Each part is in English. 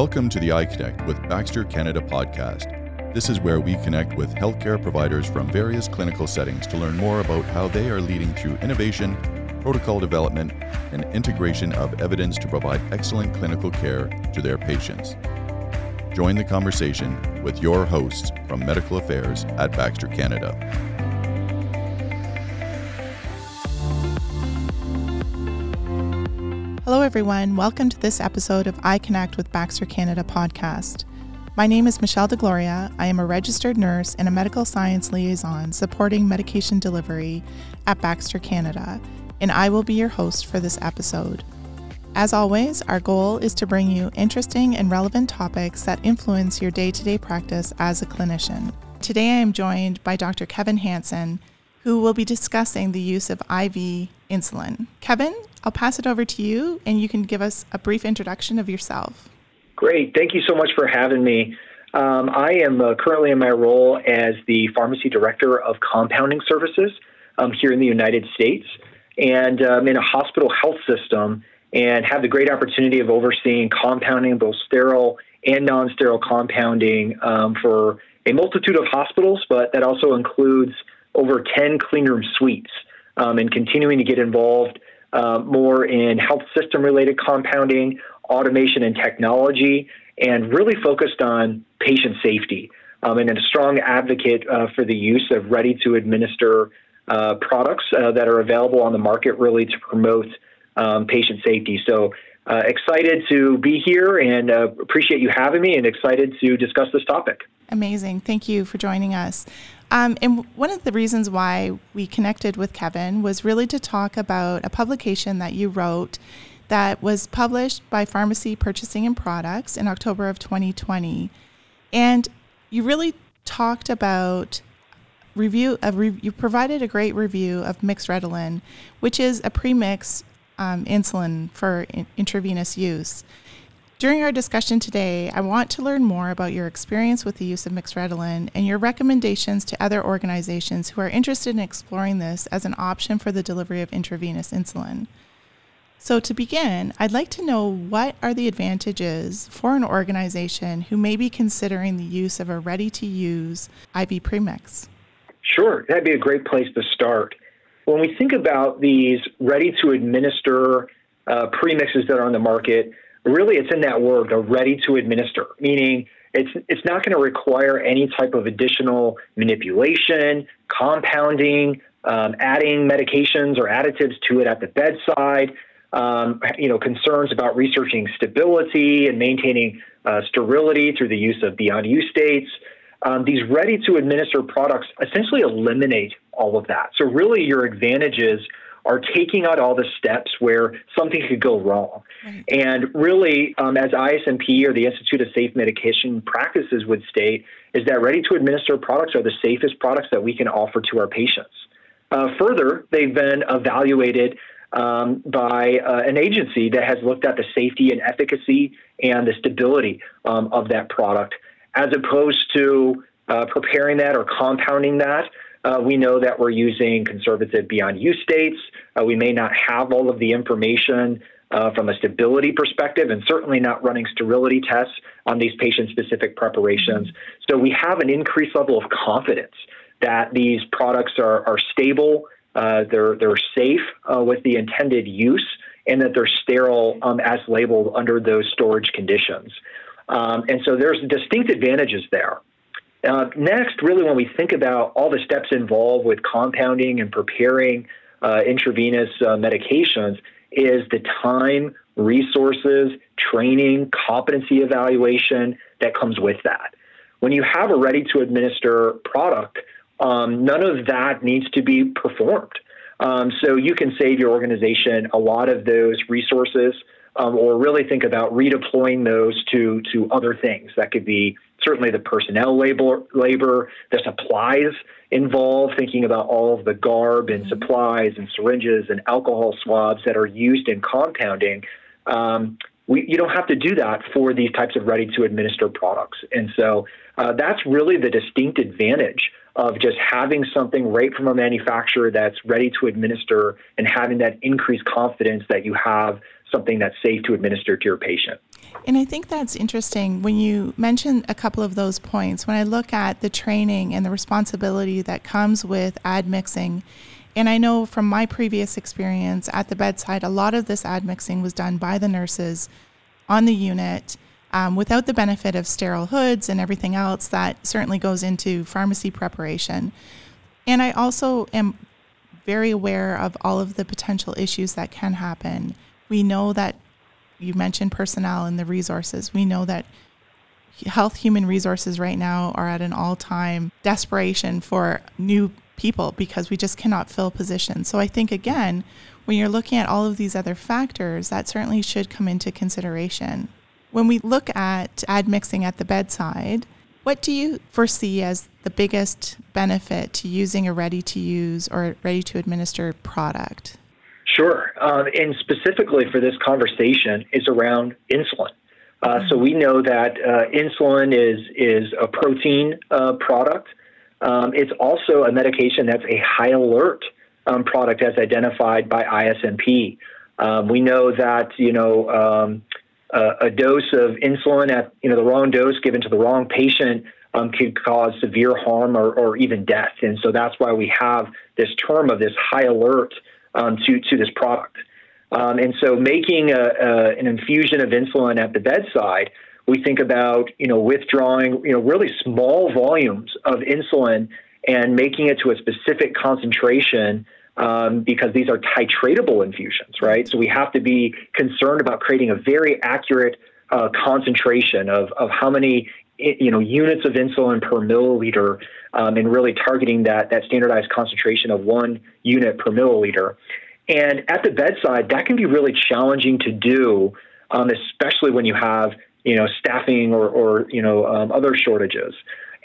Welcome to the iConnect with Baxter Canada podcast. This is where we connect with healthcare providers from various clinical settings to learn more about how they are leading through innovation, protocol development, and integration of evidence to provide excellent clinical care to their patients. Join the conversation with your hosts from Medical Affairs at Baxter Canada. Hello, everyone. Welcome to this episode of I Connect with Baxter Canada podcast. My name is Michelle DeGloria. I am a registered nurse and a medical science liaison supporting medication delivery at Baxter Canada, and I will be your host for this episode. As always, our goal is to bring you interesting and relevant topics that influence your day to day practice as a clinician. Today, I am joined by Dr. Kevin Hansen, who will be discussing the use of IV insulin. Kevin, I'll pass it over to you and you can give us a brief introduction of yourself. Great. Thank you so much for having me. Um, I am uh, currently in my role as the pharmacy director of compounding services um, here in the United States. And um, in a hospital health system and have the great opportunity of overseeing compounding, both sterile and non sterile compounding um, for a multitude of hospitals, but that also includes over 10 cleanroom suites um, and continuing to get involved uh, more in health system related compounding, automation and technology, and really focused on patient safety. Um, and a strong advocate uh, for the use of ready to administer uh, products uh, that are available on the market, really to promote um, patient safety. So, uh, excited to be here and uh, appreciate you having me and excited to discuss this topic. Amazing. Thank you for joining us. Um, and one of the reasons why we connected with Kevin was really to talk about a publication that you wrote that was published by Pharmacy Purchasing and Products in October of 2020. And you really talked about review of re- you provided a great review of Myxredlin, which is a premix um, insulin for in- intravenous use. During our discussion today, I want to learn more about your experience with the use of Myxredlin and your recommendations to other organizations who are interested in exploring this as an option for the delivery of intravenous insulin. So, to begin, I'd like to know what are the advantages for an organization who may be considering the use of a ready to use IV premix? Sure, that'd be a great place to start. When we think about these ready to administer uh, premixes that are on the market, really it's in that word, the ready to administer, meaning it's it's not going to require any type of additional manipulation, compounding, um, adding medications or additives to it at the bedside. Um, you know, concerns about researching stability and maintaining uh, sterility through the use of beyond use dates. Um, these ready to administer products essentially eliminate all of that. So, really, your advantages are taking out all the steps where something could go wrong. Right. And really, um, as ISMP or the Institute of Safe Medication Practices would state, is that ready to administer products are the safest products that we can offer to our patients. Uh, further, they've been evaluated um, by uh, an agency that has looked at the safety and efficacy and the stability um, of that product, as opposed to uh, preparing that or compounding that uh, we know that we're using conservative beyond use dates. Uh, we may not have all of the information uh, from a stability perspective, and certainly not running sterility tests on these patient specific preparations. So we have an increased level of confidence that these products are, are stable, uh, they're, they're safe uh, with the intended use, and that they're sterile um, as labeled under those storage conditions. Um, and so there's distinct advantages there. Uh, next, really, when we think about all the steps involved with compounding and preparing uh, intravenous uh, medications, is the time, resources, training, competency evaluation that comes with that. When you have a ready to administer product, um, none of that needs to be performed. Um, so you can save your organization a lot of those resources, um, or really think about redeploying those to to other things. That could be certainly the personnel labor, labor, the supplies involved, thinking about all of the garb and mm-hmm. supplies and syringes and alcohol swabs that are used in compounding. Um, we, you don't have to do that for these types of ready to administer products. And so uh, that's really the distinct advantage of just having something right from a manufacturer that's ready to administer and having that increased confidence that you have something that's safe to administer to your patient. And I think that's interesting when you mention a couple of those points. When I look at the training and the responsibility that comes with admixing, and I know from my previous experience at the bedside, a lot of this admixing was done by the nurses on the unit um, without the benefit of sterile hoods and everything else that certainly goes into pharmacy preparation. And I also am very aware of all of the potential issues that can happen. We know that you mentioned personnel and the resources. We know that health human resources right now are at an all-time desperation for new people because we just cannot fill positions. So I think again, when you're looking at all of these other factors, that certainly should come into consideration. When we look at admixing at the bedside, what do you foresee as the biggest benefit to using a ready to use or ready to administer product? Sure. Um, and specifically for this conversation is around insulin. Uh. So we know that uh, insulin is is a protein uh, product. Um, it's also a medication that's a high alert um, product, as identified by ISMP. Um, we know that you know um, a dose of insulin at you know the wrong dose given to the wrong patient um, could cause severe harm or, or, even death, and so that's why we have this term of this high alert um, to to this product. Um, and so, making a, a, an infusion of insulin at the bedside, we think about you know withdrawing you know really small volumes of insulin and making it to a specific concentration um, because these are titratable infusions, right? So we have to be concerned about creating a very accurate uh, concentration of, of how many you know units of insulin per milliliter, um, and really targeting that that standardized concentration of one unit per milliliter. And at the bedside, that can be really challenging to do, um, especially when you have you know staffing or, or you know um, other shortages.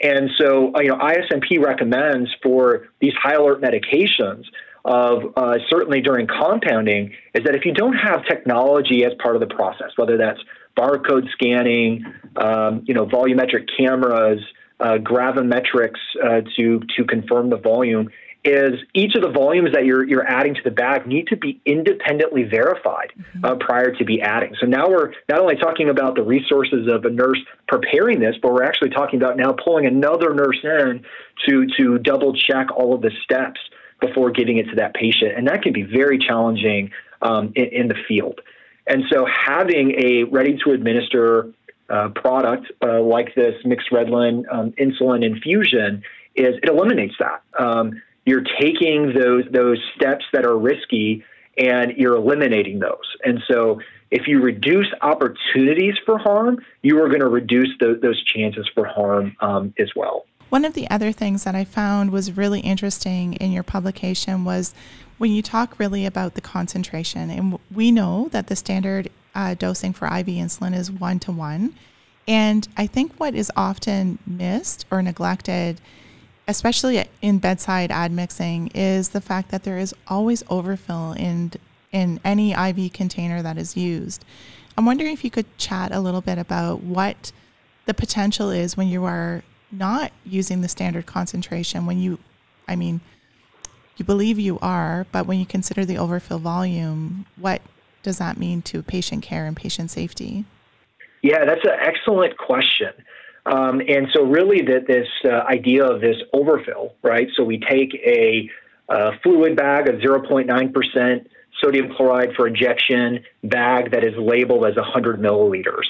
And so, uh, you know, ISMP recommends for these high alert medications of uh, certainly during compounding is that if you don't have technology as part of the process, whether that's barcode scanning, um, you know, volumetric cameras, uh, gravimetrics uh, to to confirm the volume, is each of the volumes that you're you're adding to the bag need to be independently verified mm-hmm. uh, prior to be adding. So now we're not only talking about the resources of a nurse preparing this, but we're actually talking about now pulling another nurse in to to double check all of the steps before giving it to that patient. And that can be very challenging um, in, in, the field. And so having a ready to administer uh, product uh, like this Myxredlin um, insulin infusion is it eliminates that. Um, you're taking those those steps that are risky and you're eliminating those. And so if you reduce opportunities for harm, you are going to reduce the, those chances for harm um, as well. One of the other things that I found was really interesting in your publication was when you talk really about the concentration. And we know that the standard uh, dosing for IV insulin is one to one. And I think what is often missed or neglected, especially in bedside admixing, is the fact that there is always overfill in, in any IV container that is used. I'm wondering if you could chat a little bit about what the potential is when you are not using the standard concentration when you, I mean, you believe you are, but when you consider the overfill volume, what does that mean to patient care and patient safety? Yeah, that's an excellent question. Um, and so, really, that this uh, idea of this overfill, right? So, we take a, a fluid bag of 0.9% sodium chloride for injection bag that is labeled as 100 milliliters.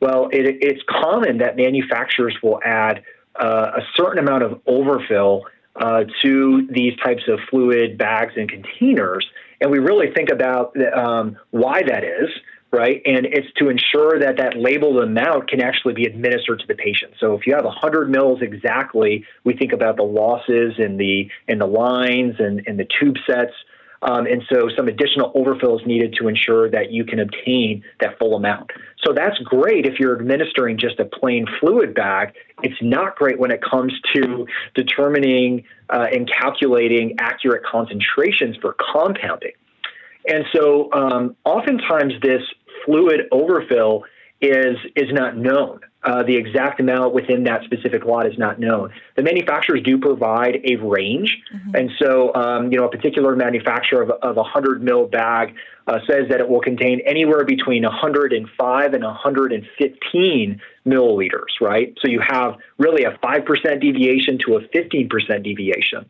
Well, it, it's common that manufacturers will add uh, a certain amount of overfill uh, to these types of fluid bags and containers. And we really think about um, why that is, right? And it's to ensure that that labeled amount can actually be administered to the patient. So if you have 100 mils exactly, we think about the losses in the in the lines and, and the tube sets um, and so some additional overfill is needed to ensure that you can obtain that full amount. So that's great if you're administering just a plain fluid bag. It's not great when it comes to determining uh, and calculating accurate concentrations for compounding. And so um, oftentimes this fluid overfill is is not known. Uh, the exact amount within that specific lot is not known. The manufacturers do provide a range, mm-hmm. and so um, you know a particular manufacturer of, of a hundred mil bag uh, says that it will contain anywhere between 105 and 115 milliliters. Right, so you have really a five percent deviation to a 15 percent deviation.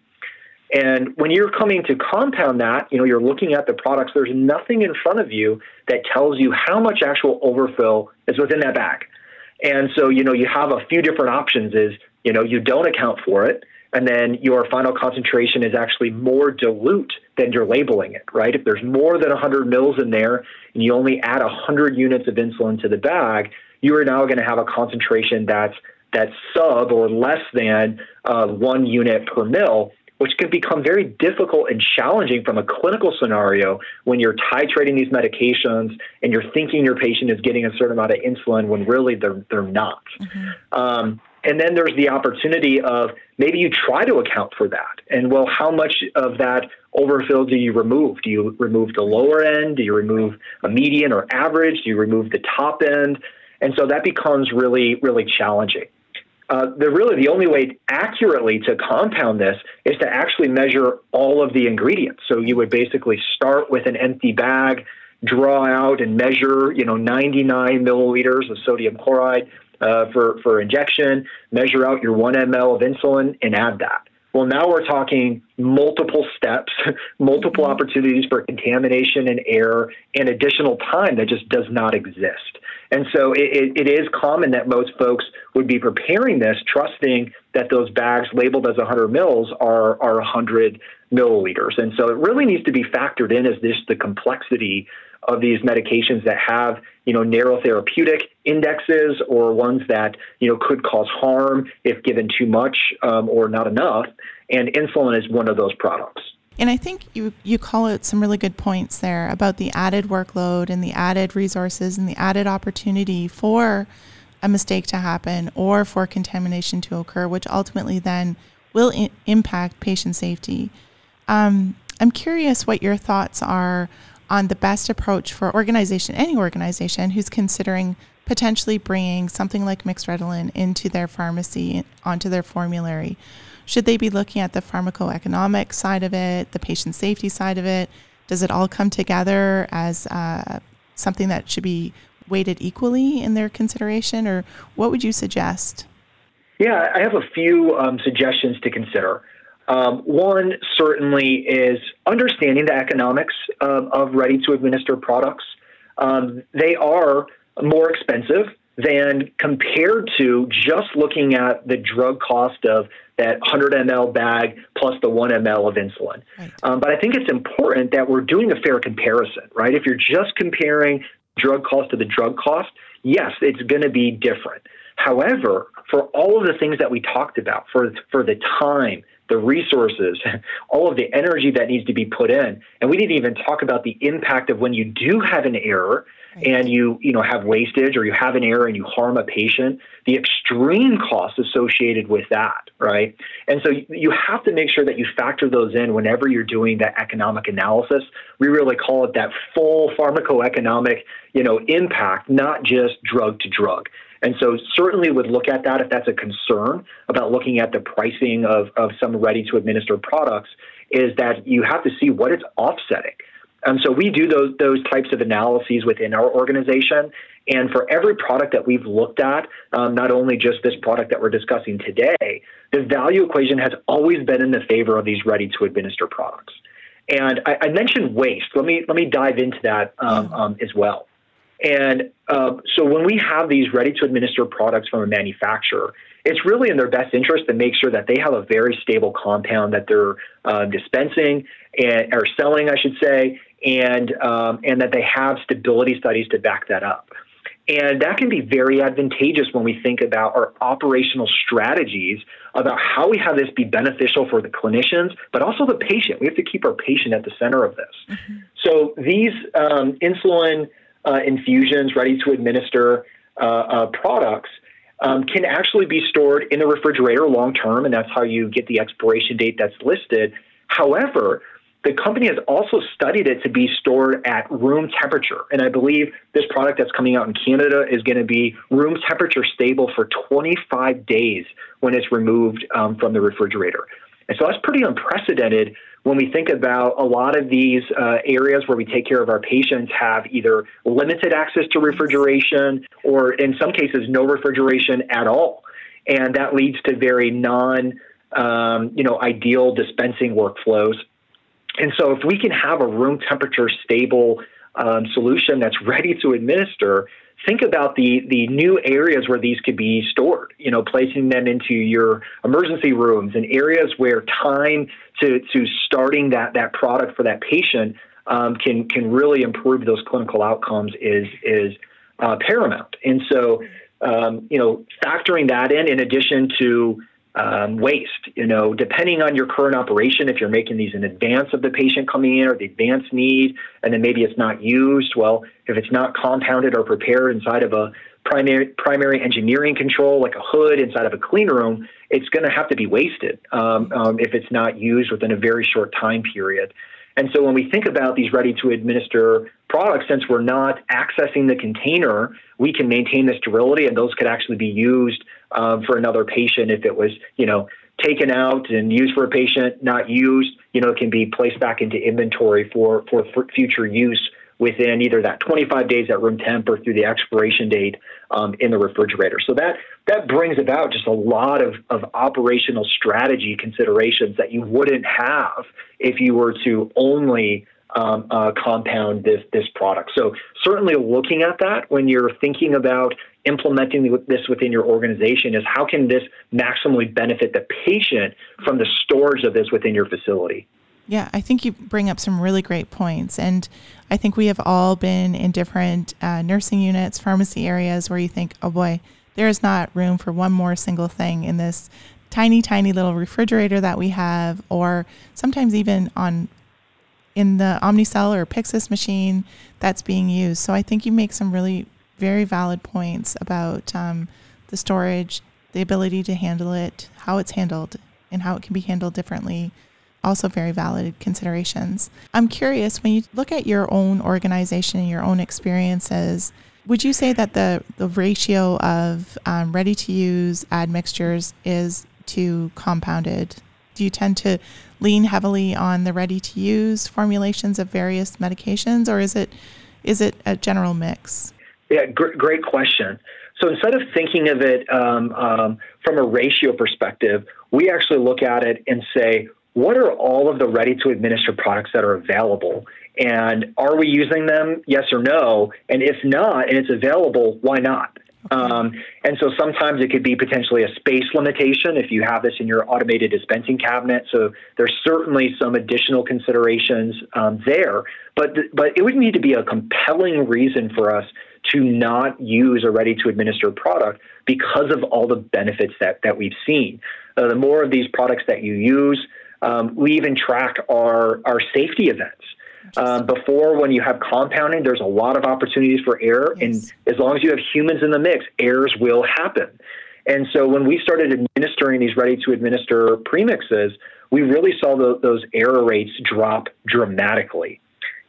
And when you're coming to compound that, you know, you're looking at the products, there's nothing in front of you that tells you how much actual overfill is within that bag. And so, you know, you have a few different options is, you know, you don't account for it, and then your final concentration is actually more dilute than you're labeling it, right? If there's more than 100 mils in there and you only add 100 units of insulin to the bag, you are now going to have a concentration that's that's sub or less than uh, one unit per mil which can become very difficult and challenging from a clinical scenario when you're titrating these medications and you're thinking your patient is getting a certain amount of insulin when really they're, they're not. Mm-hmm. Um, and then there's the opportunity of maybe you try to account for that. And well, how much of that overfill do you remove? Do you remove the lower end? Do you remove a median or average? Do you remove the top end? And so that becomes really, really challenging uh, the really the only way accurately to compound this is to actually measure all of the ingredients. So you would basically start with an empty bag, draw out and measure, you know, 99 milliliters of sodium chloride uh, for for injection, measure out your one ml of insulin, and add that. Well, now we're talking multiple steps, multiple mm-hmm. opportunities for contamination and error, and additional time that just does not exist. And so it, it is common that most folks would be preparing this, trusting that those bags labeled as 100 mils are, are 100 milliliters. And so it really needs to be factored in as this the complexity of these medications that have you know narrow therapeutic indexes or ones that you know could cause harm if given too much um, or not enough. And insulin is one of those products. And I think you, you call out some really good points there about the added workload and the added resources and the added opportunity for a mistake to happen or for contamination to occur, which ultimately then will I- impact patient safety. Um, I'm curious what your thoughts are on the best approach for organization, any organization who's considering potentially bringing something like Myxredlin into their pharmacy, onto their formulary. Should they be looking at the pharmacoeconomic side of it, the patient safety side of it? Does it all come together as uh, something that should be weighted equally in their consideration, or what would you suggest? Yeah, I have a few um, suggestions to consider. Um, one certainly is understanding the economics of, of ready to administer products. Um, they are more expensive than compared to just looking at the drug cost of that 100 ml bag plus the 1 ml of insulin. Right. Um, but I think it's important that we're doing a fair comparison, right? If you're just comparing drug cost to the drug cost, yes, it's going to be different. However, for all of the things that we talked about, for, for the time, the resources, all of the energy that needs to be put in, and we didn't even talk about the impact of when you do have an error and you you know have wastage or you have an error and you harm a patient the extreme costs associated with that right? And so you have to make sure that you factor those in whenever you're doing that economic analysis. We really call it that full pharmacoeconomic you know impact not just drug to drug and so certainly would look at that if that's a concern about looking at the pricing of, of some ready to administer products is that you have to see what it's offsetting um, so we do those those types of analyses within our organization. And for every product that we've looked at, um, not only just this product that we're discussing today, the value equation has always been in the favor of these ready to administer products. And I, I, mentioned waste. Let me let me dive into that um, um as well. And uh, so when we have these ready to administer products from a manufacturer, it's really in their best interest to make sure that they have a very stable compound that they're uh, dispensing and or selling, I should say, and um, and that they have stability studies to back that up. And that can be very advantageous when we think about our operational strategies about how we have this be beneficial for the clinicians, but also the patient. We have to keep our patient at the center of this. Mm-hmm. So these um, insulin uh, infusions, ready to administer uh, uh, products, um, can actually be stored in the refrigerator long term, and that's how you get the expiration date that's listed. However, the company has also studied it to be stored at room temperature. And I believe this product that's coming out in Canada is going to be room temperature stable for 25 days when it's removed um, from the refrigerator. And so that's pretty unprecedented when we think about a lot of these uh, areas where we take care of our patients have either limited access to refrigeration or in some cases no refrigeration at all. And that leads to very non um, you know, ideal dispensing workflows. And so if we can have a room temperature stable um, solution that's ready to administer, think about the the new areas where these could be stored. You know, placing them into your emergency rooms and areas where time to to starting that that product for that patient um, can can really improve those clinical outcomes is is uh, paramount. And so, um, you know, factoring that in, in addition to um, waste. You know, depending on your current operation, if you're making these in advance of the patient coming in or the advance need, and then maybe it's not used. Well, if it's not compounded or prepared inside of a primary primary engineering control, like a hood inside of a clean room, it's going to have to be wasted um, um, if it's not used within a very short time period. And so when we think about these ready to administer products, since we're not accessing the container, we can maintain the sterility and those could actually be used um, for another patient if it was, you know, taken out and used for a patient, not used, you know, it can be placed back into inventory for, for, for future use within either that 25 days at room temp or through the expiration date um, in the refrigerator. So that that brings about just a lot of, of operational strategy considerations that you wouldn't have if you were to only um, uh, compound this this product. So certainly looking at that when you're thinking about implementing this within your organization is how can this maximally benefit the patient from the storage of this within your facility. Yeah, I think you bring up some really great points. And I think we have all been in different uh, nursing units, pharmacy areas where you think, oh boy, there is not room for one more single thing in this tiny, tiny little refrigerator that we have, or sometimes even on in the Omnicell or Pyxis machine that's being used. So I think you make some really very valid points about um, the storage, the ability to handle it, how it's handled, and how it can be handled differently also very valid considerations. I'm curious when you look at your own organization and your own experiences, would you say that the, the ratio of um, ready to use admixtures is to compounded? Do you tend to lean heavily on the ready to use formulations of various medications, or is it is it a general mix? Yeah, gr- great question. So instead of thinking of it um, um, from a ratio perspective, we actually look at it and say, what are all of the ready to administer products that are available? And are we using them? Yes or no? And if not, and it's available, why not? Um, and so sometimes it could be potentially a space limitation if you have this in your automated dispensing cabinet. So there's certainly some additional considerations um, there, but th- but it would need to be a compelling reason for us to not use a ready to administer product because of all the benefits that that we've seen. Uh, the more of these products that you use, um, we even track our, our safety events. Um, before, when you have compounding, there's a lot of opportunities for error. Yes. And as long as you have humans in the mix, errors will happen. And so when we started administering these ready to administer premixes, we really saw the, those error rates drop dramatically.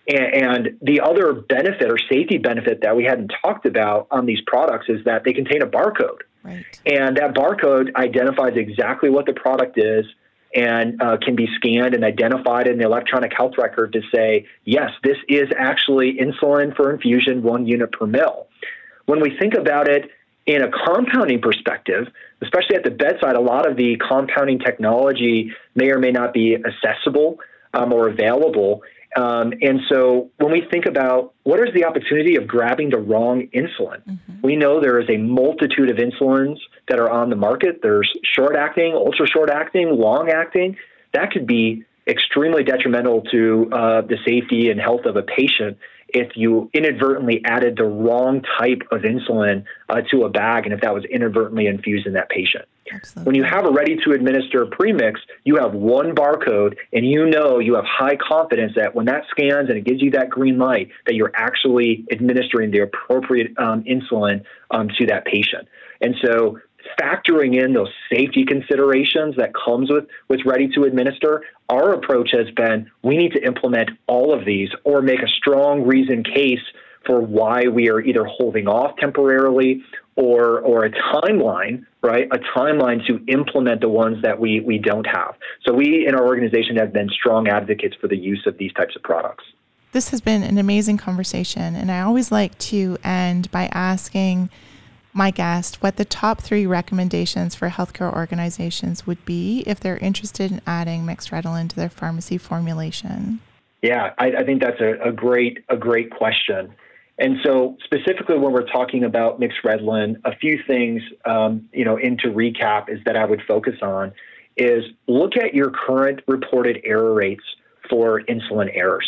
And, and the other benefit or safety benefit that we hadn't talked about on these products is that they contain a barcode. Right. And that barcode identifies exactly what the product is, and uh, can be scanned and identified in the electronic health record to say, yes, this is actually insulin for infusion, one unit per mil. When we think about it in a compounding perspective, especially at the bedside, a lot of the compounding technology may or may not be accessible um, or available. Um, and so when we think about what is the opportunity of grabbing the wrong insulin, mm-hmm. we know there is a multitude of insulins that are on the market. There's short acting, ultra short acting, long acting. That could be extremely detrimental to uh, the safety and health of a patient if you inadvertently added the wrong type of insulin uh, to a bag and if that was inadvertently infused in that patient. Absolutely. When you have a ready to administer premix, you have one barcode and you know you have high confidence that when that scans and it gives you that green light, that you're actually administering the appropriate um, insulin um, to that patient. And so factoring in those safety considerations that comes with, with ready to administer, our approach has been we need to implement all of these or make a strong reason case for why we are either holding off temporarily or or a timeline, right? A timeline to implement the ones that we we don't have. So we in our organization have been strong advocates for the use of these types of products. This has been an amazing conversation, and I always like to end by asking my guest what the top three recommendations for healthcare organizations would be if they're interested in adding Myxredlin to their pharmacy formulation. Yeah, I, I think that's a, a, great a great question. And so, specifically, when we're talking about Myxredlin, a few things, um, you know, into recap is that I would focus on is look at your current reported error rates for insulin errors,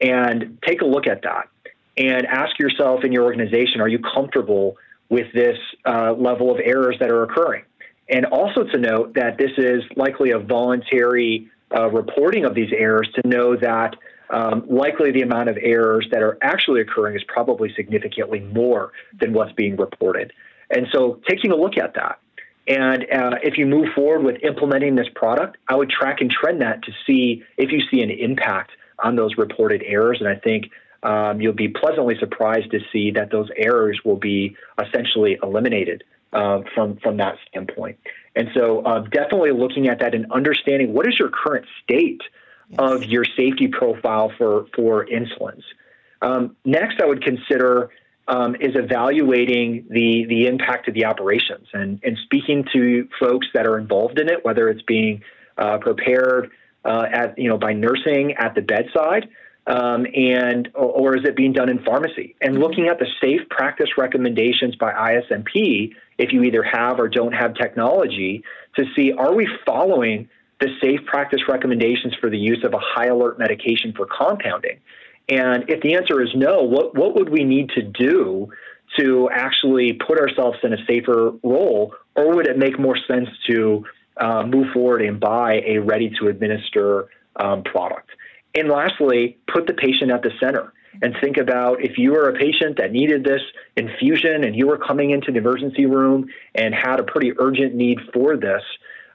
and take a look at that, and ask yourself in your organization, are you comfortable with this uh, level of errors that are occurring. And also to note that this is likely a voluntary uh, reporting of these errors to know that um, likely the amount of errors that are actually occurring is probably significantly more than what's being reported. And so taking a look at that. And uh, if you move forward with implementing this product, I would track and trend that to see if you see an impact on those reported errors. And I think um, you'll be pleasantly surprised to see that those errors will be essentially eliminated uh, from from that standpoint. And so, uh, definitely looking at that and understanding what is your current state yes. of your safety profile for for insulins. Um, next, I would consider um, is evaluating the the impact of the operations and and speaking to folks that are involved in it, whether it's being uh, prepared uh, at you know by nursing at the bedside um, and or is it being done in pharmacy? And mm-hmm. looking at the safe practice recommendations by ISMP, if you either have or don't have technology, to see are we following the safe practice recommendations for the use of a high alert medication for compounding? And if the answer is no, what what would we need to do to actually put ourselves in a safer role, or would it make more sense to uh, move forward and buy a ready to administer um, product? And lastly, put the patient at the center and think about if you were a patient that needed this infusion and you were coming into the emergency room and had a pretty urgent need for this,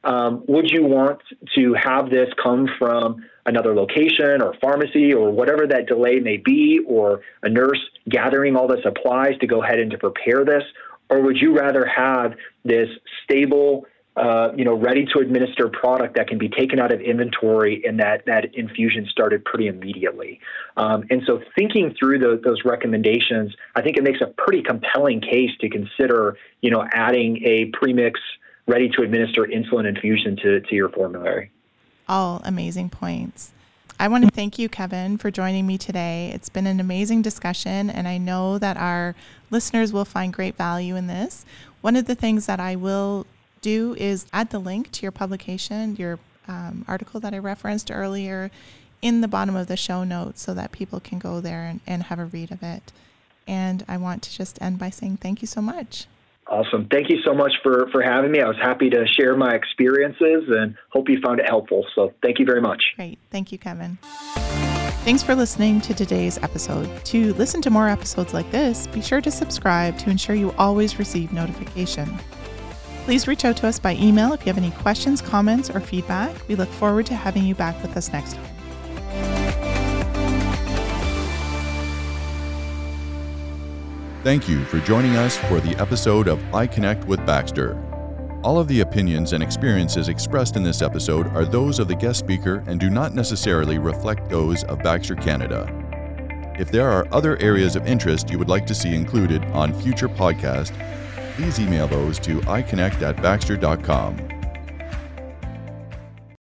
um, would you want to have this come from another location or pharmacy or whatever that delay may be, or a nurse gathering all the supplies to go ahead and to prepare this? Or would you rather have this stable, uh, you know, ready to administer product that can be taken out of inventory and that that infusion started pretty immediately. Um, and so, thinking through the, those recommendations, I think it makes a pretty compelling case to consider, you know, adding a premix ready to administer insulin infusion to, to your formulary. All amazing points. I want to thank you, Kevin, for joining me today. It's been an amazing discussion, and I know that our listeners will find great value in this. One of the things that I will do is add the link to your publication, your um, article that I referenced earlier, in the bottom of the show notes so that people can go there and, and have a read of it. And I want to just end by saying thank you so much. Awesome. Thank you so much for, for having me. I was happy to share my experiences and hope you found it helpful. So thank you very much. Great. Thank you, Kevin. Thanks for listening to today's episode. To listen to more episodes like this, be sure to subscribe to ensure you always receive notification. Please reach out to us by email if you have any questions, comments, or feedback. We look forward to having you back with us next time. Thank you for joining us for the episode of I Connect with Baxter. All of the opinions and experiences expressed in this episode are those of the guest speaker and do not necessarily reflect those of Baxter Canada. If there are other areas of interest you would like to see included on future podcasts, please email those to iconnect at baxter.com.